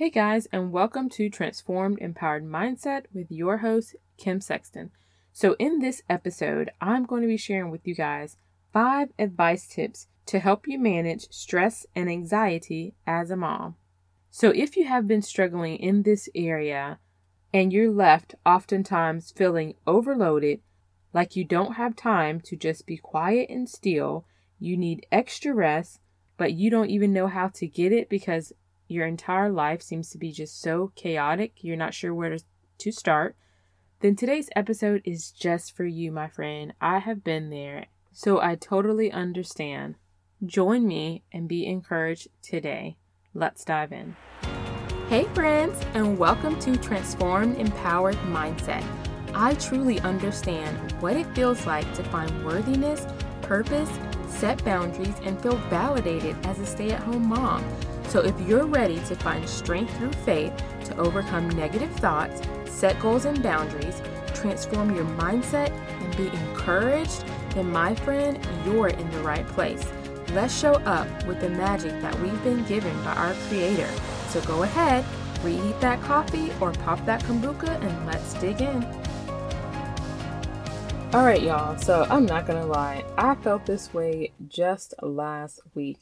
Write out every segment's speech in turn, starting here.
Hey guys, and welcome to Transformed Empowered Mindset with your host, Kim Sexton. So, in this episode, I'm going to be sharing with you guys five advice tips to help you manage stress and anxiety as a mom. So, if you have been struggling in this area and you're left oftentimes feeling overloaded, like you don't have time to just be quiet and still, you need extra rest, but you don't even know how to get it because your entire life seems to be just so chaotic, you're not sure where to, start, then today's episode is just for you, my friend. I have been there, so I totally understand. Join me and be encouraged today. Let's dive in. Hey, friends, and welcome to Transformed Empowered Mindset. I truly understand what it feels like to find worthiness, purpose, set boundaries, and feel validated as a stay at home mom. So, if you're ready to find strength through faith to overcome negative thoughts, set goals and boundaries, transform your mindset, and be encouraged, then, my friend, you're in the right place. Let's show up with the magic that we've been given by our Creator. So, go ahead, reheat that coffee or pop that kombucha, and let's dig in. All right, y'all. So, I'm not gonna lie, I felt this way just last week.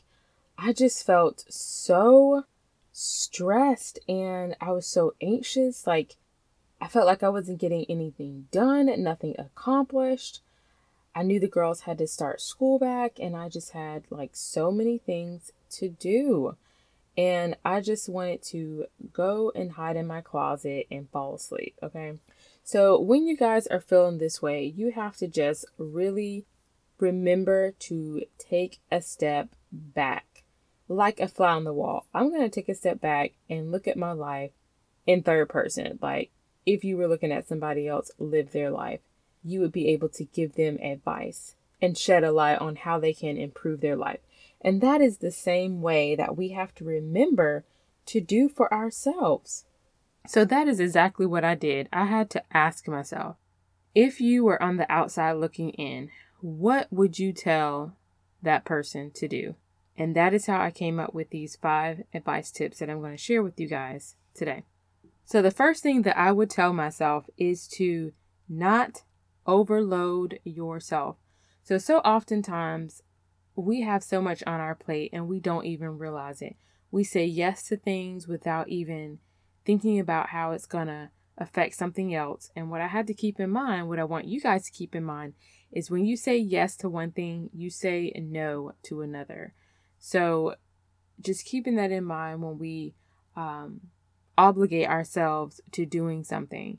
I just felt so stressed and I was so anxious. Like, I felt like I wasn't getting anything done, nothing accomplished. I knew the girls had to start school back, and I just had like so many things to do. And I just wanted to go and hide in my closet and fall asleep. Okay. So, when you guys are feeling this way, you have to just really remember to take a step back like a fly on the wall. I'm going to take a step back and look at my life in third person. Like if you were looking at somebody else live their life, you would be able to give them advice and shed a light on how they can improve their life. And that is the same way that we have to remember to do for ourselves. So that is exactly what I did. I had to ask myself if you were on the outside looking in, what would you tell that person to do? And that is how I came up with these five advice tips that I'm going to share with you guys today. So, the first thing that I would tell myself is to not overload yourself. So, so oftentimes we have so much on our plate and we don't even realize it. We say yes to things without even thinking about how it's going to affect something else. And what I had to keep in mind, what I want you guys to keep in mind, is when you say yes to one thing, you say no to another. So just keeping that in mind when we um, obligate ourselves to doing something.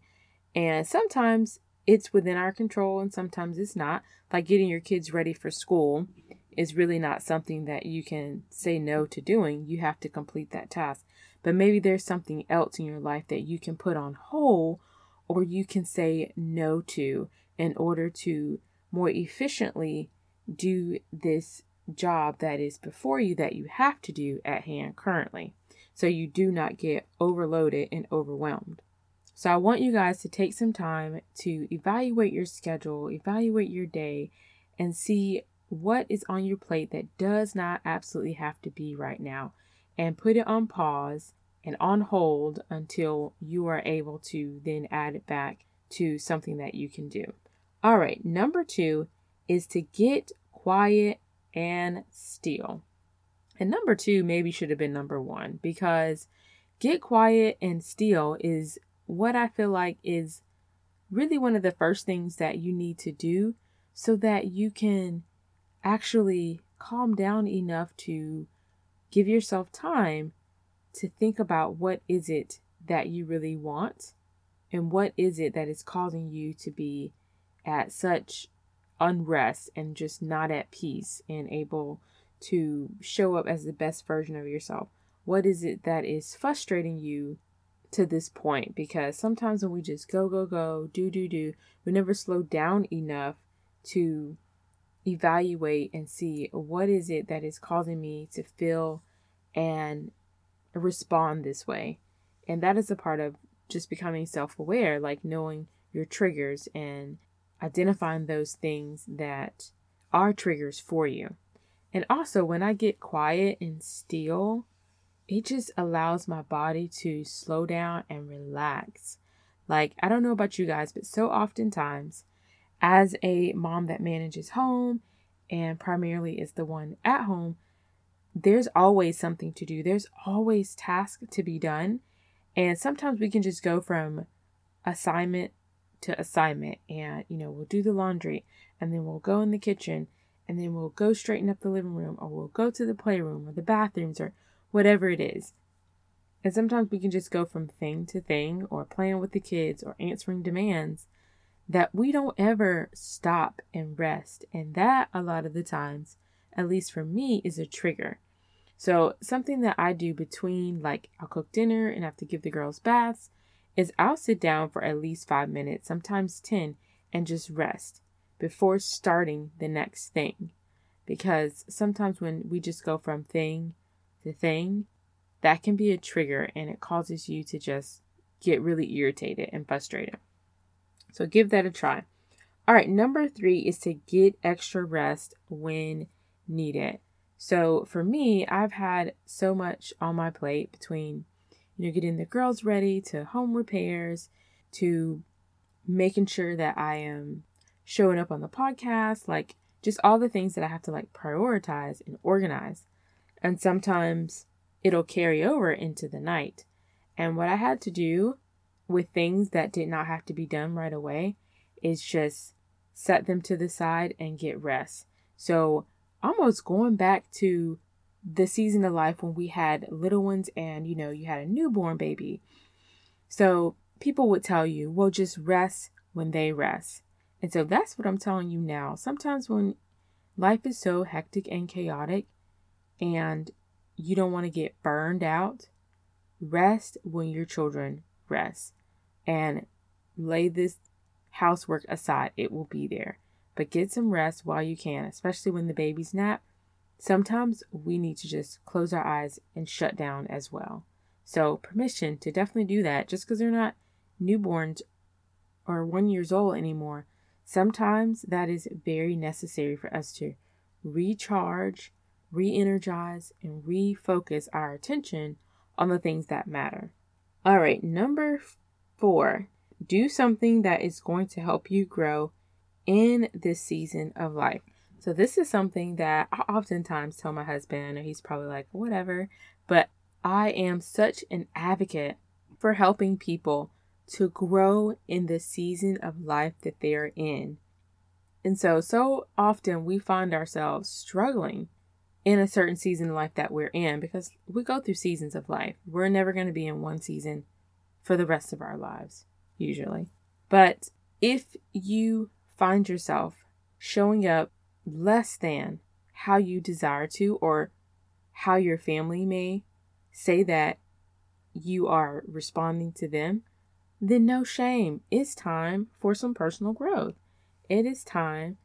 And sometimes it's within our control and sometimes it's not. Like getting your kids ready for school is really not something that you can say no to doing. You have to complete that task. But maybe there's something else in your life that you can put on hold or you can say no to in order to more efficiently do this job that is before you that you have to do at hand currently. So you do not get overloaded and overwhelmed. So I want you guys to take some time to evaluate your schedule, evaluate your day, and see what is on your plate that does not absolutely have to be right now, and put it on pause and on hold until you are able to then add it back to something that you can do. All right, number two is to get quiet and steal. And number two maybe should have been number one because get quiet and steal is what I feel like is really one of the first things that you need to do so that you can actually calm down enough to give yourself time to think about what is it that you really want and what is it that is causing you to be at such unrest and just not at peace and able to show up as the best version of yourself? What is it that is frustrating you to this point? Because sometimes when we just go, go, go, do, do, do, we never slow down enough to evaluate and see what is it that is causing me to feel and respond this way. And that is a part of just becoming self aware, like knowing your triggers and identifying those things that are triggers for you. And also, when I get quiet and still, it just allows my body to slow down and relax. Like, I don't know about you guys, but so oftentimes, as a mom that manages home and primarily is the one at home, there's always something to do. There's always tasks to be done. And sometimes we can just go from assignment to assignment and, you know, we'll do the laundry and then we'll go in the kitchen and then we'll go straighten up the living room or we'll go to the playroom or the bathrooms or whatever it is. And sometimes we can just go from thing to thing or playing with the kids or answering demands that we don't ever stop and rest. And that, a lot of the times, at least for me, is a trigger. So, something that I do between, like, I'll cook dinner and have to give the girls baths, is I'll sit down for at least five minutes, sometimes 10, and just rest before starting the next thing. Because sometimes when we just go from thing to thing, that can be a trigger and it causes you to just get really irritated and frustrated. So give that a try. All right, number three is to get extra rest when needed. So for me, I've had so much on my plate between, you know, getting the girls ready to home repairs to making sure that I am showing up on the podcast, like just all the things that I have to like prioritize and organize. And sometimes it'll carry over into the night. And what I had to do with things that did not have to be done right away is just set them to the side and get rest. So, almost going back to the season of life when we had little ones and you know, you had a newborn baby. So, people would tell you, well, just rest when they rest. And so that's what I'm telling you now. Sometimes when life is so hectic and chaotic and you don't want to get burned out, rest when your children rest and lay this housework aside. It will be there. But get some rest while you can, especially when the babies nap. Sometimes we need to just close our eyes and shut down as well. So, permission to definitely do that just because they're not newborns or one years old anymore. Sometimes that is very necessary for us to recharge re energize, and refocus our attention on the things that matter. All right, number four, do something that is going to help you grow in this season of life. So, this is something that I oftentimes tell my husband, and he's probably like, whatever, but I am such an advocate for helping people to grow in the season of life that they are in. And so, so often we find ourselves struggling in a certain season of life that we're in because we go through seasons of life. We're never going to be in one season for the rest of our lives, usually. But if you find yourself showing up less than how you desire to, or how your family may say that you are responding to them, then no shame. It's time for some personal growth. It is time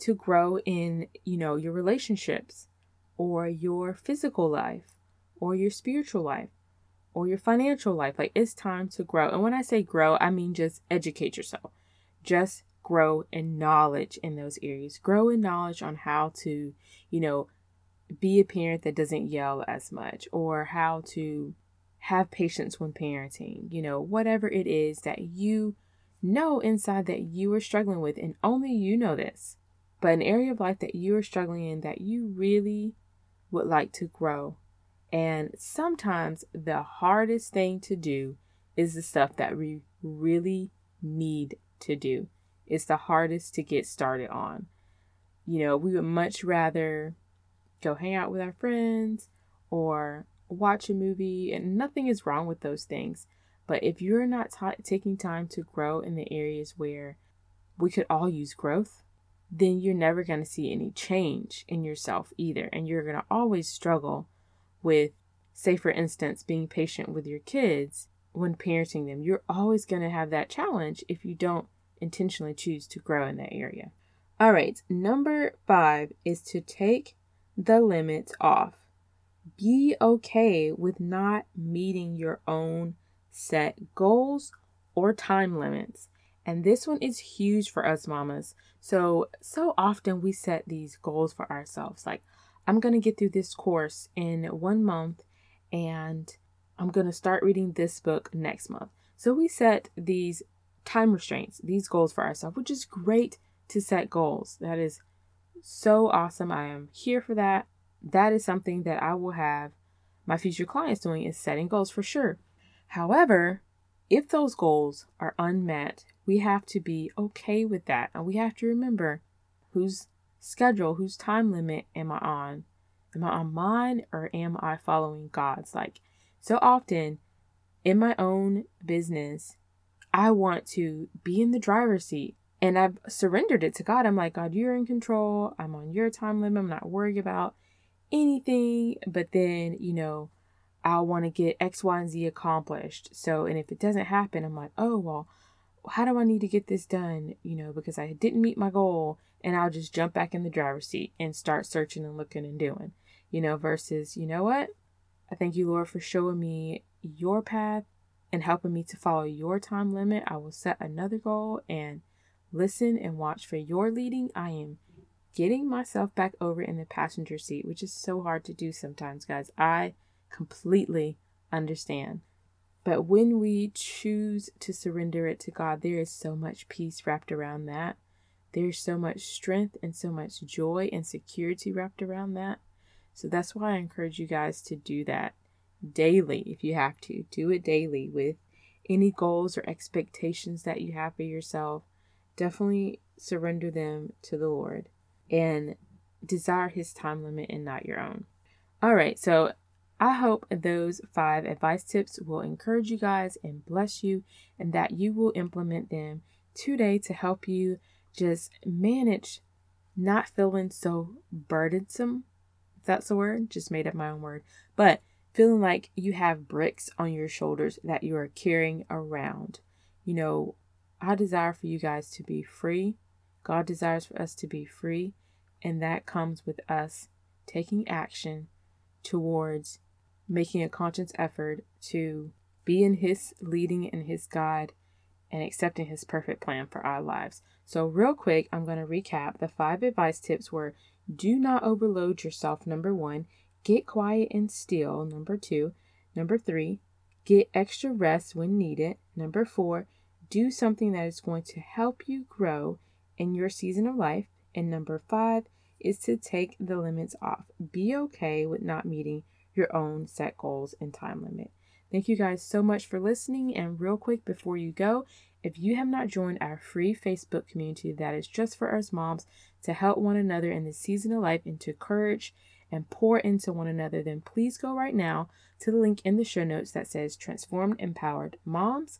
to grow in, you know, your relationships or your physical life or your spiritual life or your financial life. Like it's time to grow. And when I say grow, I mean just educate yourself. Just grow in knowledge in those areas. Grow in knowledge on how to, you know, be a parent that doesn't yell as much or how to have patience when parenting, you know, whatever it is that you know inside that you are struggling with, and only you know this, but an area of life that you are struggling in that you really would like to grow. And sometimes the hardest thing to do is the stuff that we really need to do. It's the hardest to get started on. You know, we would much rather go hang out with our friends or watch a movie, and nothing is wrong with those things. But if you're not taking time to grow in the areas where we could all use growth, then you're never going to see any change in yourself either. And you're going to always struggle with, say, for instance, being patient with your kids when parenting them. You're always going to have that challenge if you don't intentionally choose to grow in that area. All right, number five is to take the limits off. Be okay with not meeting your own set goals or time limits. And this one is huge for us mamas. So, so often we set these goals for ourselves like, I'm going to get through this course in one month and I'm going to start reading this book next month. So we set these time restraints, these goals for ourselves, which is great to set goals. That is so awesome. I am here for that. That is something that I will have my future clients doing is setting goals for sure. However, if those goals are unmet, we have to be okay with that. And we have to remember whose schedule, whose time limit am I on? Am I on mine or am I following God's? Like so often in my own business, I want to be in the driver's seat and I've surrendered it to God. I'm like, God, you're in control. I'm on your time limit. I'm not worried about anything. But then, you know, I want to get X, Y, and Z accomplished. So, and if it doesn't happen, I'm like, oh, well, how do I need to get this done? You know, because I didn't meet my goal. And I'll just jump back in the driver's seat and start searching and looking and doing, you know, versus, you know what? I thank you, Lord, for showing me your path and helping me to follow your time limit. I will set another goal and listen and watch for your leading. I am getting myself back over in the passenger seat, which is so hard to do sometimes, guys. I completely understand. But when we choose to surrender it to God, there is so much peace wrapped around that. There's so much strength and so much joy and security wrapped around that. So that's why I encourage you guys to do that daily if you have to. Do it daily with any goals or expectations that you have for yourself. Definitely surrender them to the Lord and desire His time limit and not your own. All right, so I hope those five advice tips will encourage you guys and bless you, and that you will implement them today to help you just manage not feeling so burdensome. If that's the word, just made up my own word. But feeling like you have bricks on your shoulders that you are carrying around. You know, I desire for you guys to be free. God desires for us to be free, and that comes with us taking action towards making a conscious effort to be in His leading and His guide and accepting His perfect plan for our lives. So, real quick, I'm going to recap. The five advice tips were do not overload yourself, number one, get quiet and still, number two, number three, get extra rest when needed, number four, do something that is going to help you grow in your season of life, and number five is to take the limits off. Be okay with not meeting your own set goals and time limit. Thank you guys so much for listening. And real quick before you go, if you have not joined our free Facebook community that is just for us moms to help one another in this season of life and to encourage and pour into one another, then please go right now to the link in the show notes that says Transformed Empowered Moms.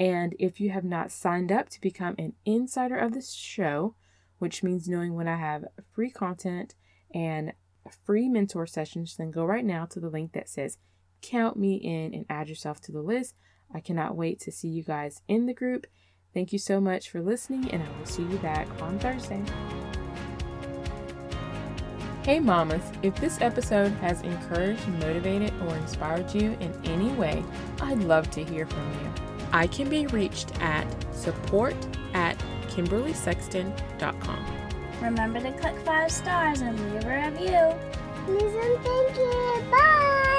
And if you have not signed up to become an insider of this show, which means knowing when I have free content and free mentor sessions, then go right now to the link that says Count Me In and add yourself to the list. I cannot wait to see you guys in the group. Thank you so much for listening, and I will see you back on Thursday. Hey, mamas, if this episode has encouraged, motivated, or inspired you in any way, I'd love to hear from you. I can be reached at support at KimberlySexton.com. Remember to click five stars and leave a review. Please and thank you. Bye.